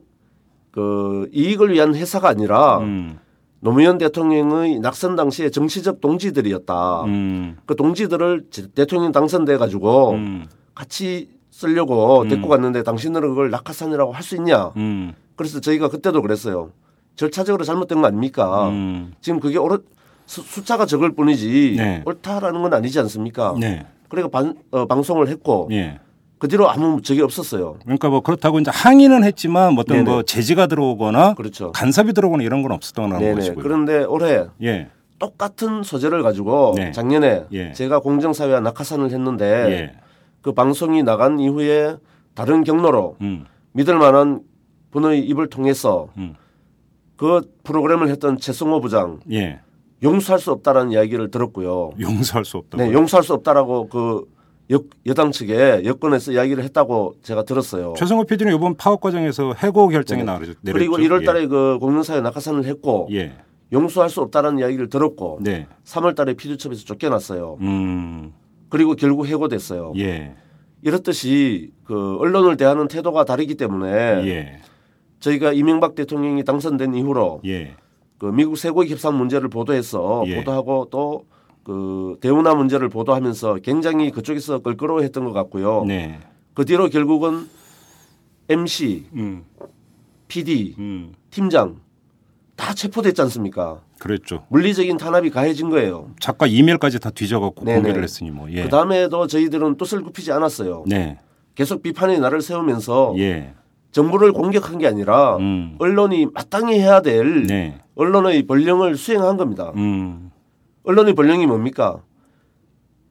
그 이익을 위한 회사가 아니라 음. 노무현 대통령의 낙선 당시에 정치적 동지들이었다. 음. 그 동지들을 제- 대통령 당선돼 가지고 음. 같이 쓰려고 음. 데리고 갔는데 당신들은 그걸 낙하산이라고 할 수 있냐? 음. 그래서 저희가 그때도 그랬어요. 절차적으로 잘못된 거 아닙니까? 음. 지금 그게 옳 수- 숫자가 적을 뿐이지 네. 옳다라는 건 아니지 않습니까? 네. 그러니까 반- 어, 방송을 했고 예. 그 뒤로 아무 적이 없었어요. 그러니까 뭐 그렇다고 이제 항의는 했지만 뭐 어떤 네네. 뭐 제지가 들어오거나 그렇죠. 간섭이 들어오거나 이런 건 네네. 것이고요. 그런데 올해 예. 똑같은 소재를 가지고 네. 작년에 예. 제가 공정사회와 낙하산을 했는데 예. 그 방송이 나간 이후에 다른 경로로 음. 믿을 만한 분의 입을 통해서 음. 그 프로그램을 했던 최승호 부장 예. 용서할 수 없다라는 이야기를 들었고요. 용서할 수 없다고. 네, 용서할 수 없다라고 그 여, 여당 측에 여권에서 이야기를 했다고 제가 들었어요. 최성호 PD는 이번 파업 과정에서 해고 결정이 네. 나오죠. 그리고 1월 달에 그 공론사회 낙하산을 했고 예. 용서할 수 없다는 이야기를 들었고 네. 3월 달에 피디수첩에서 쫓겨났어요. 음. 그리고 결국 해고됐어요. 예. 이렇듯이 그 언론을 대하는 태도가 다르기 때문에 예. 저희가 이명박 대통령이 당선된 이후로 예. 그 미국 쇠고기 협상 문제를 보도해서 예. 보도하고 또 그 대우나 문제를 보도하면서 굉장히 그쪽에서 껄끄러워했던 것 같고요. 네. 그 뒤로 결국은 MC, 음. PD, 음. 팀장 다 체포됐지 않습니까? 그랬죠. 물리적인 탄압이 가해진 거예요. 작가 이메일까지 다 뒤져갖고 네네. 공개를 했으니 뭐. 예. 그 다음에도 저희들은 뜻을 굽히지 않았어요. 네. 계속 비판의 날을 세우면서 예. 정부를 공격한 게 아니라 음. 언론이 마땅히 해야 될 네. 언론의 권령을 수행한 겁니다. 음. 언론의 권령이 뭡니까?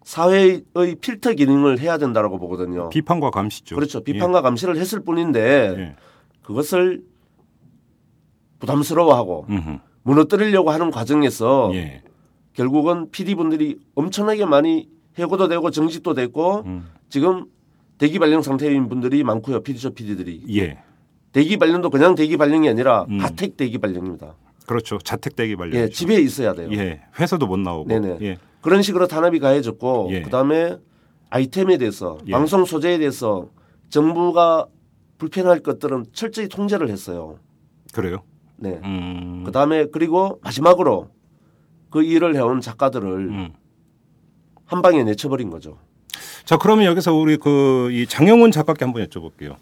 사회의 필터 기능을 해야 된다라고 보거든요. 비판과 감시죠. 그렇죠. 비판과 감시를 했을 뿐인데 예. 그것을 부담스러워하고 음흠. 무너뜨리려고 하는 과정에서 예. 결국은 PD 분들이 엄청나게 많이 해고도 되고 정직도 됐고 음. 지금 대기 발령 상태인 분들이 많고요. PD죠, PD들이. 예. 대기 발령도 그냥 대기 발령이 아니라 음. 가택 대기 발령입니다. 그렇죠. 자택 대기 관련. 예, 집에 있어야 돼요. 예. 회사도 못 나오고. 네네. 예. 그런 식으로 탄압이 가해졌고 예. 그다음에 아이템에 대해서 예. 방송 소재에 대해서 정부가 불편할 것들은 철저히 통제를 했어요. 그래요. 네. 음. 그다음에 그리고 마지막으로 그 일을 해온 작가들을 음. 한 방에 내쳐버린 거죠. 자, 그러면 여기서 우리 그 이 장영훈 작가께 한번 여쭤볼게요.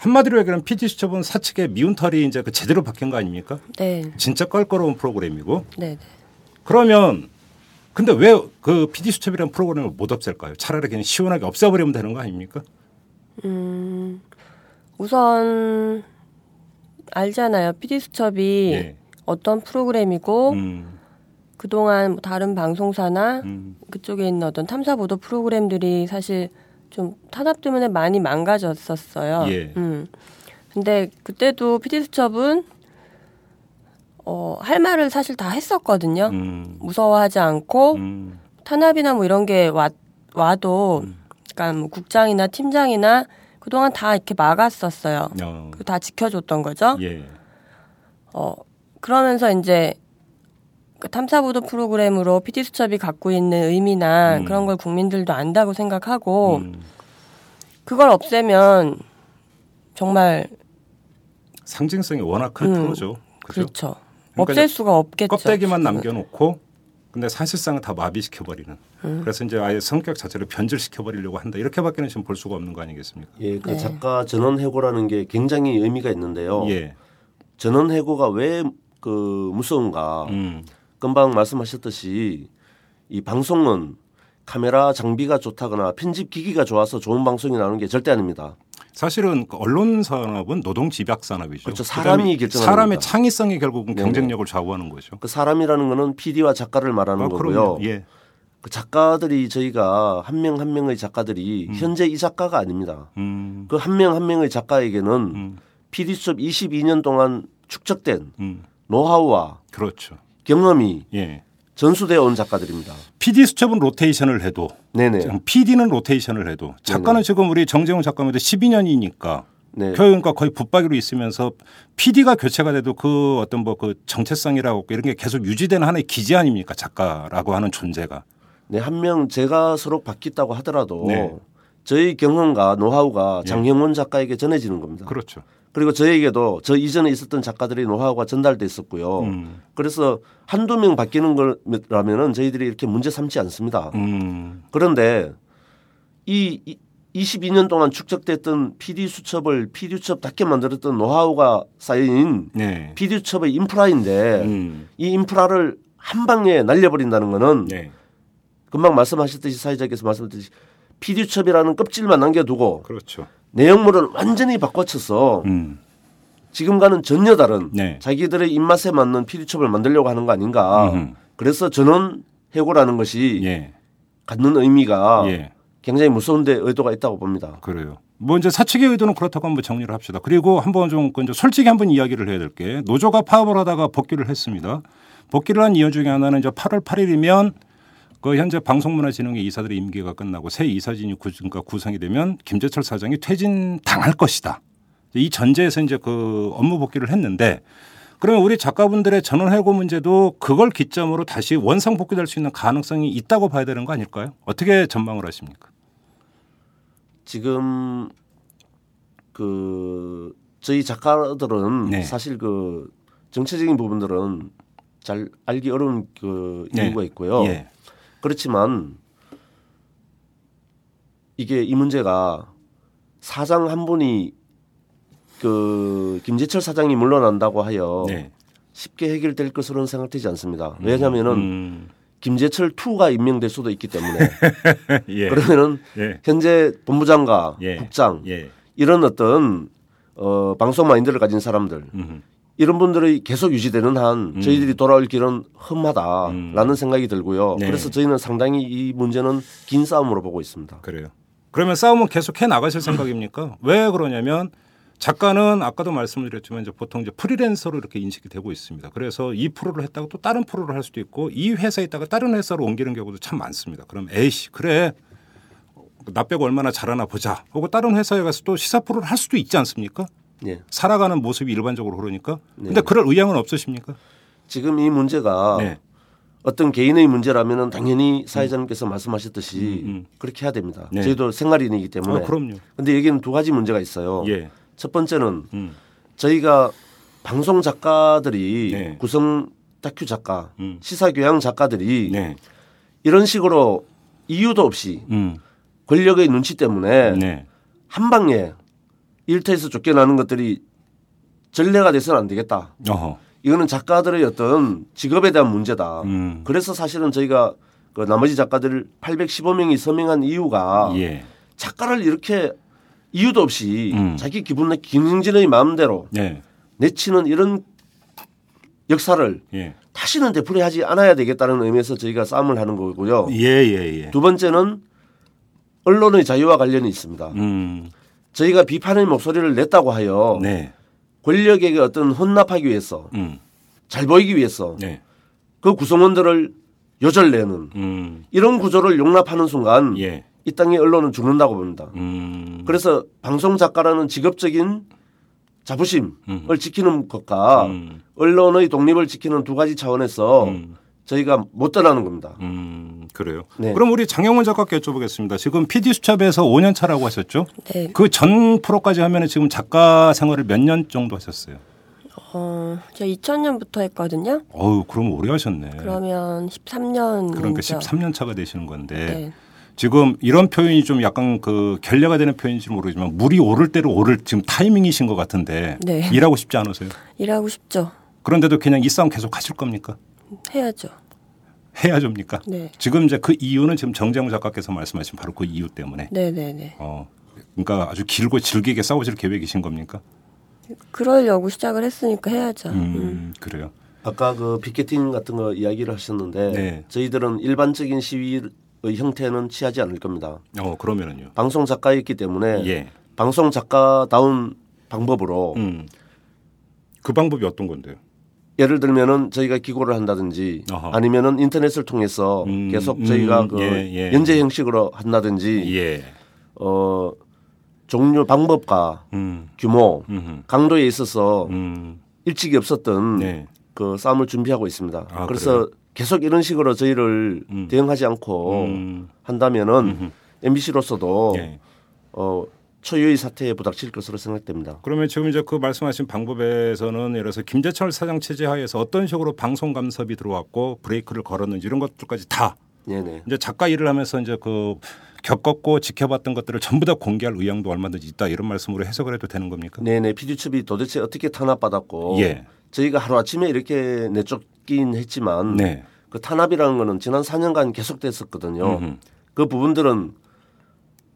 한마디로 얘기하면 PD 수첩은 사측의 미운 털이 이제 그 제대로 박힌 거 아닙니까? 네, 진짜 껄끄러운 프로그램이고. 네, 네. 그러면 근데 왜 그 PD 수첩이라는 프로그램을 못 없앨까요? 차라리 그냥 시원하게 없애버리면 되는 거 아닙니까? 음, 우선 알잖아요. PD 수첩이 예. 어떤 프로그램이고 음, 그동안 뭐 다른 방송사나 음, 그쪽에 있는 어떤 탐사 보도 프로그램들이 사실 좀 탄압 때문에 많이 망가졌었어요. 예. 음. 근데 그때도 PD 수첩은 어, 할 말을 사실 다 했었거든요. 음, 무서워하지 않고 음, 탄압이나 뭐 이런 게 와, 와도 그러니까 뭐 국장이나 팀장이나 그동안 다 이렇게 막았었어요. 어, 그거 다 지켜줬던 거죠. 예, 어, 그러면서 이제 그 탐사보도 프로그램으로 PD 수첩이 갖고 있는 의미나 음. 그런 걸 국민들도 안다고 생각하고 음, 그걸 없애면 정말 상징성이 워낙 큰 음, 프로죠. 그죠? 그렇죠. 그러니까 없앨 수가 없겠죠. 껍데기만. 남겨놓고 근데 사실상은 다 마비시켜 버리는. 음. 그래서 이제 아예 성격 자체를 변질시켜 버리려고 한다. 이렇게밖에는 지금 볼 수가 없는 거 아니겠습니까? 예, 그 네. 작가 전원 해고라는 게 굉장히 의미가 있는데요. 예. 전원 해고가 왜 그 무서운가? 음. 금방 말씀하셨듯이 이 방송은 카메라 장비가 좋다거나 편집 기기가 좋아서 좋은 방송이 나오는 게 절대 아닙니다. 사실은 그 언론 산업은 노동 집약 산업이죠. 그렇죠. 사람이 결정하는 사람의 겁니다. 창의성이 결국은 네네. 경쟁력을 좌우하는 거죠. 그 사람이라는 거는 PD와 작가를 말하는 아, 거고요. 예. 그 작가들이 저희가 한 명한 명의 작가들이 현재 이 작가가 아닙니다. 음. 그한 명 한 명의 작가에게는 음. PD 수첩 22년 동안 축적된 음. 노하우와 그렇죠. 경험이 예. 전수되어 온 작가들입니다. PD 수첩은 로테이션을 해도 네네. PD는 로테이션을 해도 작가는 지금 우리 정재훈 작가님도 12년이니까 네. 그러니까 거의 붙박이로 있으면서 PD가 교체가 돼도 그 어떤 뭐 그 정체성이라고 이런 게 계속 유지되는 하나의 기지 아닙니까 작가라고 하는 존재가 네, 한 명 제가 서로 바뀌었다고 하더라도 네. 저희 경험과 노하우가 예. 장형원 작가에게 전해지는 겁니다. 그렇죠. 그리고 저에게도 저 이전에 있었던 작가들의 노하우가 전달돼 있었고요. 음. 그래서 한두 명 바뀌는 거라면은 저희들이 이렇게 문제 삼지 않습니다. 음. 그런데 이, 이 22년 동안 축적됐던 PD 수첩을 PD 수첩답게 만들었던 노하우가 쌓인 네. PD 수첩의 인프라인데 음. 이 인프라를 한 방에 날려버린다는 거는 네. 금방 말씀하셨듯이 사회자께서 말씀하셨듯이 PD 수첩이라는 껍질만 남겨두고 그렇죠. 내용물을 완전히 바꿔쳐서 음. 지금과는 전혀 다른 네. 자기들의 입맛에 맞는 수첩을 만들려고 하는 거 아닌가. 음흠. 그래서 전원 해고라는 것이 예. 갖는 의미가 예. 굉장히 무서운데 의도가 있다고 봅니다. 그래요. 뭐 이제 사측의 의도는 그렇다고 한번 정리를 합시다. 그리고 한번 좀그 이제 솔직히 한번 이야기를 해야 될 게 노조가 파업을 하다가 복귀를 했습니다. 복귀를 한 이유 중에 하나는 이제 8월 8일이면 그 현재 방송문화진흥회 이사들의 임기가 끝나고 새 이사진이 구, 그러니까 구성이 되면 김재철 사장이 퇴진 당할 것이다. 이 전제에서 이제 그 업무 복귀를 했는데 그러면 우리 작가분들의 전원 해고 문제도 그걸 기점으로 다시 원상 복귀될 수 있는 가능성이 있다고 봐야 되는 거 아닐까요? 어떻게 전망을 하십니까? 지금 그 저희 작가들은 네. 사실 그 정체적인 부분들은 잘 알기 어려운 그 네. 이유가 있고요. 예. 그렇지만 이게 이 문제가 사장 한 분이 그 김재철 사장이 물러난다고 하여 네. 쉽게 해결될 것으로는 생각되지 않습니다. 왜냐하면은 음, 김재철 2가 임명될 수도 있기 때문에 예. 그러면은 예. 현재 본부장과 예. 국장 예. 이런 어떤 어 방송 마인드를 가진 사람들 음. 이런 분들이 계속 유지되는 한 저희들이 돌아올 길은 험하다라는 생각이 들고요. 네. 그래서 저희는 상당히 이 문제는 긴 싸움으로 보고 있습니다. 그래요. 그러면 싸움은 계속 해 나가실 생각입니까? 왜 그러냐면 작가는 아까도 말씀드렸지만 이제 보통 이제 프리랜서로 이렇게 인식이 되고 있습니다. 그래서 이 프로를 했다가 또 다른 프로를 할 수도 있고 이 회사에 있다가 다른 회사로 옮기는 경우도 참 많습니다. 그럼 에이씨 그래 나 빼고 얼마나 잘하나 보자. 하고 다른 회사에 가서 또 시사 프로를 할 수도 있지 않습니까? 예. 살아가는 모습이 일반적으로 그러니까. 근데 네. 그럴 의향은 없으십니까? 지금 이 문제가 네. 어떤 개인의 문제라면 은 당연히 사회자님께서 말씀하셨듯이 음, 음. 그렇게 해야 됩니다. 네. 저희도 생활인이기 때문에. 어, 그럼요. 근데 여기는 두 가지 문제가 있어요. 예. 첫 번째는 음. 저희가 방송 작가들이 네. 구성 다큐 작가, 음. 시사 교양 작가들이 네. 이런 식으로 이유도 없이 음. 권력의 눈치 때문에 네. 한 방에 일터에서 쫓겨나는 것들이 전례가 돼서는 안 되겠다. 어허. 이거는 작가들의 어떤 직업에 대한 문제다. 음. 그래서 사실은 저희가 그 나머지 작가들 815명이 서명한 이유가 예. 작가를 이렇게 이유도 없이 음. 자기 기분 내 김영진의 마음대로 예. 내치는 이런 역사를 예. 다시는 되풀이하지 않아야 되겠다는 의미에서 저희가 싸움을 하는 거고요. 예, 예, 예. 두 번째는 언론의 자유와 관련이 있습니다. 음. 저희가 비판의 목소리를 냈다고 하여 네. 권력에게 어떤 혼납하기 위해서 음. 잘 보이기 위해서 네. 그 구성원들을 요절내는 음. 이런 구조를 용납하는 순간 예. 이 땅의 언론은 죽는다고 봅니다. 음. 그래서 방송 작가라는 직업적인 자부심을 음. 지키는 것과 음. 언론의 독립을 지키는 두 가지 차원에서 음. 저희가 못 떠나는 겁니다. 음. 그래요. 네. 그럼 우리 장영원 작가께 여쭤보겠습니다. 지금 PD 수첩에서 5년 차라고 하셨죠? 네. 그 전 프로까지 하면 지금 작가 생활을 몇 년 정도 하셨어요? 어, 제가 2000년부터 했거든요. 어우, 그럼 오래 하셨네. 그러면 13년. 그러니까 13년 차가 되시는 건데 네. 지금 이런 표현이 좀 약간 그 결례가 되는 표현인지 모르지만 물이 오를 대로 오를 지금 타이밍이신 것 같은데 네. 일하고 싶지 않으세요? 일하고 싶죠. 그런데도 그냥 이 싸움 계속 하실 겁니까? 해야죠. 해야죠입니까? 네. 지금 이제 그 이유는 지금 정재영 작가께서 말씀하신 바로 그 이유 때문에 네네네. 어 그러니까 아주 길고 질기게 싸우실 계획이신 겁니까? 그러려고 시작을 했으니까 해야죠. 음, 음. 그래요. 아까 그 피켓팅 같은 거 이야기를 하셨는데 네. 저희들은 일반적인 시위의 형태는 취하지 않을 겁니다. 어 그러면은요. 방송 작가였기 때문에 예. 방송 작가다운 방법으로 음. 그 방법이 어떤 건데요? 예를 들면은 저희가 기고를 한다든지 어허. 아니면은 인터넷을 통해서 음, 계속 저희가 음, 그 예, 예. 연재 형식으로 한다든지 예. 어 종류 방법과 음. 규모 음. 강도에 있어서 음. 일찍이 없었던 네. 그 싸움을 준비하고 있습니다. 아, 그래서 그래요? 계속 이런 식으로 저희를 음. 대응하지 않고 음. 한다면은 음흠. MBC로서도 예. 어 초유의 사태에 부닥칠 것으로 생각됩니다. 그러면 지금 이제 그 말씀하신 방법에서는 예를 들어서 김재철 사장 체제 하에서 어떤 식으로 방송 감섭이 들어왔고 브레이크를 걸었는지 이런 것들까지 다 네네. 이제 작가 일을 하면서 이제 그 겪었고 지켜봤던 것들을 전부 다 공개할 의향도 얼마든지 있다 이런 말씀으로 해석을 해도 되는 겁니까? 네네. 피디첩이 도대체 어떻게 탄압받았고 예. 저희가 하루 아침에 이렇게 내쫓긴 했지만 네. 그 탄압이라는 거는 지난 4년간 계속됐었거든요. 음흠. 그 부분들은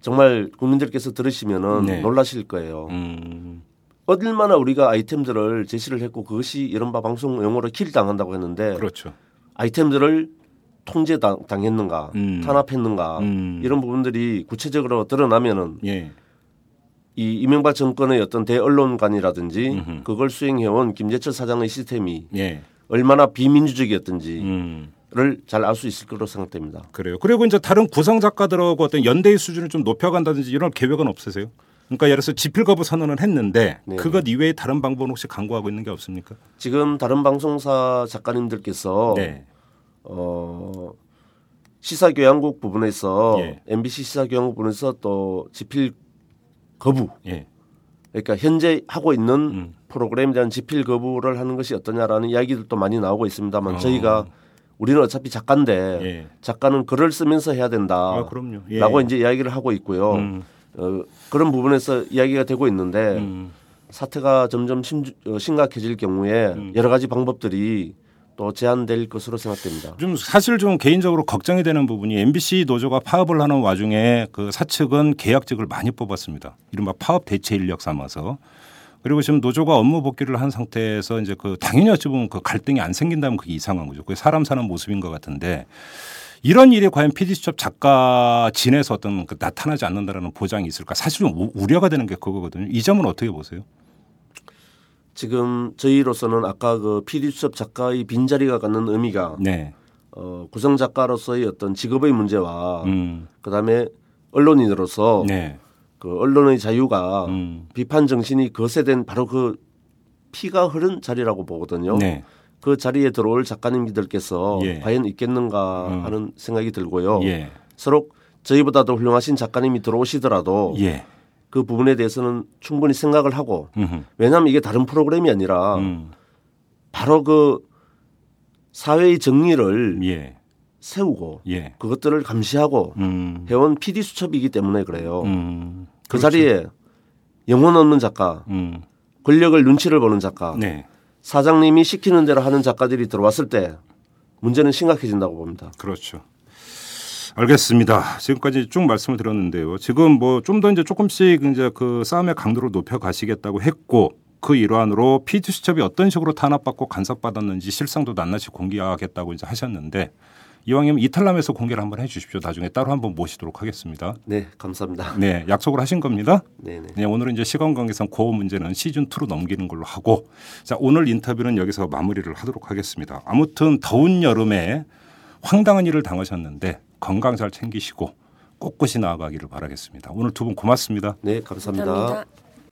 정말 국민들께서 들으시면은 네. 놀라실 거예요. 음. 얼마나 우리가 아이템들을 제시를 했고 그것이 이른바 방송 용어로 킬 당한다고 했는데 그렇죠. 아이템들을 통제 당- 당했는가 음. 탄압했는가 음. 이런 부분들이 구체적으로 드러나면은 예. 이 이명박 정권의 어떤 대언론관이라든지 음흠. 그걸 수행해온 김재철 사장의 시스템이 예. 얼마나 비민주적이었던지 를 음. 잘알 수 있을 거로 생각됩니다. 그래요. 그리고 이제 다른 구성 작가들하고 어떤 연대의 수준을 좀 높여간다든지 이런 계획은 없으세요? 그러니까 예를 들어서 지필 거부 선언을 했는데 네. 그것 이외에 다른 방법은 혹시 강구하고 있는 게 없습니까? 지금 다른 방송사 작가님들께서 네. 어, 시사교양국 부분에서 예. MBC 시사교양국 부분에서 또 지필 거부 예. 그러니까 현재 하고 있는 음. 프로그램에 대한 지필 거부를 하는 것이 어떠냐라는 이야기들도 많이 나오고 있습니다만 어. 저희가 우리는 어차피 작가인데 예. 작가는 글을 쓰면서 해야 아, 된다라고 그럼요. 예. 이제 이야기를 하고 있고요. 음. 어, 그런 부분에서 이야기가 되고 있는데 음. 사태가 점점 심, 어, 심각해질 경우에 음. 여러 가지 방법들이 또 제한될 것으로 생각됩니다. 좀 사실 좀 개인적으로 걱정이 되는 부분이 MBC 노조가 파업을 하는 와중에 그 사측은 계약직을 많이 뽑았습니다. 이른바 파업 대체 인력 삼아서. 그리고 지금 노조가 업무 복귀를 한 상태에서 이제 그 당연히 어찌 보면 그 갈등이 안 생긴다면 그게 이상한 거죠. 그게 사람 사는 모습인 것 같은데 이런 일이 과연 PD수첩 작가 진에서 어떤 그 나타나지 않는다라는 보장이 있을까? 사실 좀 우- 우려가 되는 게 그거거든요. 이 점은 어떻게 보세요? 지금 저희로서는 아까 그 PD 수첩 작가의 빈자리가 갖는 의미가 네. 어, 구성 작가로서의 어떤 직업의 문제와 음. 그다음에 언론인으로서 네. 그 언론의 자유가 음. 비판 정신이 거세된 바로 그 피가 흐른 자리라고 보거든요. 네. 그 자리에 들어올 작가님들께서 예. 과연 있겠는가 음. 하는 생각이 들고요. 예. 서로 저희보다도 훌륭하신 작가님이 들어오시더라도 예. 그 부분에 대해서는 충분히 생각을 하고 음흠. 왜냐하면 이게 다른 프로그램이 아니라 음. 바로 그 사회의 정리를 예. 세우고 예. 그것들을 감시하고 음. 해온 PD 수첩이기 때문에 그래요. 음. 그 그렇죠. 자리에 영혼 없는 작가, 음. 권력을 눈치를 보는 작가, 네. 사장님이 시키는 대로 하는 작가들이 들어왔을 때 문제는 심각해진다고 봅니다. 그렇죠. 알겠습니다. 지금까지 쭉 말씀을 드렸는데요. 지금 뭐 좀 더 이제 조금씩 이제 그 싸움의 강도를 높여 가시겠다고 했고 그 일환으로 PD 수첩이 어떤 식으로 탄압받고 간섭받았는지 실상도 낱낱이 공개하겠다고 이제 하셨는데 이왕이면 이탈남에서 공개를 한번 해 주십시오. 나중에 따로 한번 모시도록 하겠습니다. 네, 감사합니다. 네, 약속을 하신 겁니다. 네, 네. 네, 오늘은 이제 시간 관계상 그 문제는 시즌 2로 넘기는 걸로 하고 자, 오늘 인터뷰는 여기서 마무리를 하도록 하겠습니다. 아무튼 더운 여름에 황당한 일을 당하셨는데 건강 잘 챙기시고 꼿꼿이 나아가기를 바라겠습니다. 오늘 두 분 고맙습니다. 네, 감사합니다. 감사합니다.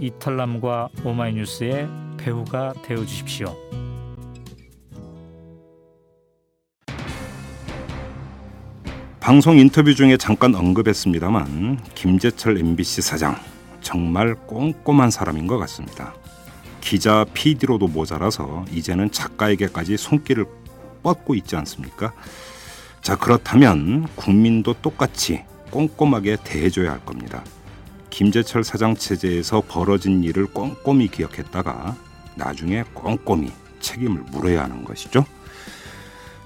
이털남과 오마이뉴스의 배우가 되어 주십시오. 방송 인터뷰 중에 잠깐 언급했습니다만 김재철 MBC 사장 정말 꼼꼼한 사람인 것 같습니다. 기자 PD로도 모자라서 이제는 작가에게까지 손길을 뻗고 있지 않습니까? 자 그렇다면 국민도 똑같이 꼼꼼하게 대해줘야 할 겁니다. 김재철 사장 체제에서 벌어진 일을 꼼꼼히 기억했다가 나중에 꼼꼼히 책임을 물어야 하는 것이죠.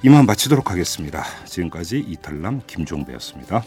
이만 마치도록 하겠습니다. 지금까지 이탈남 김종배였습니다.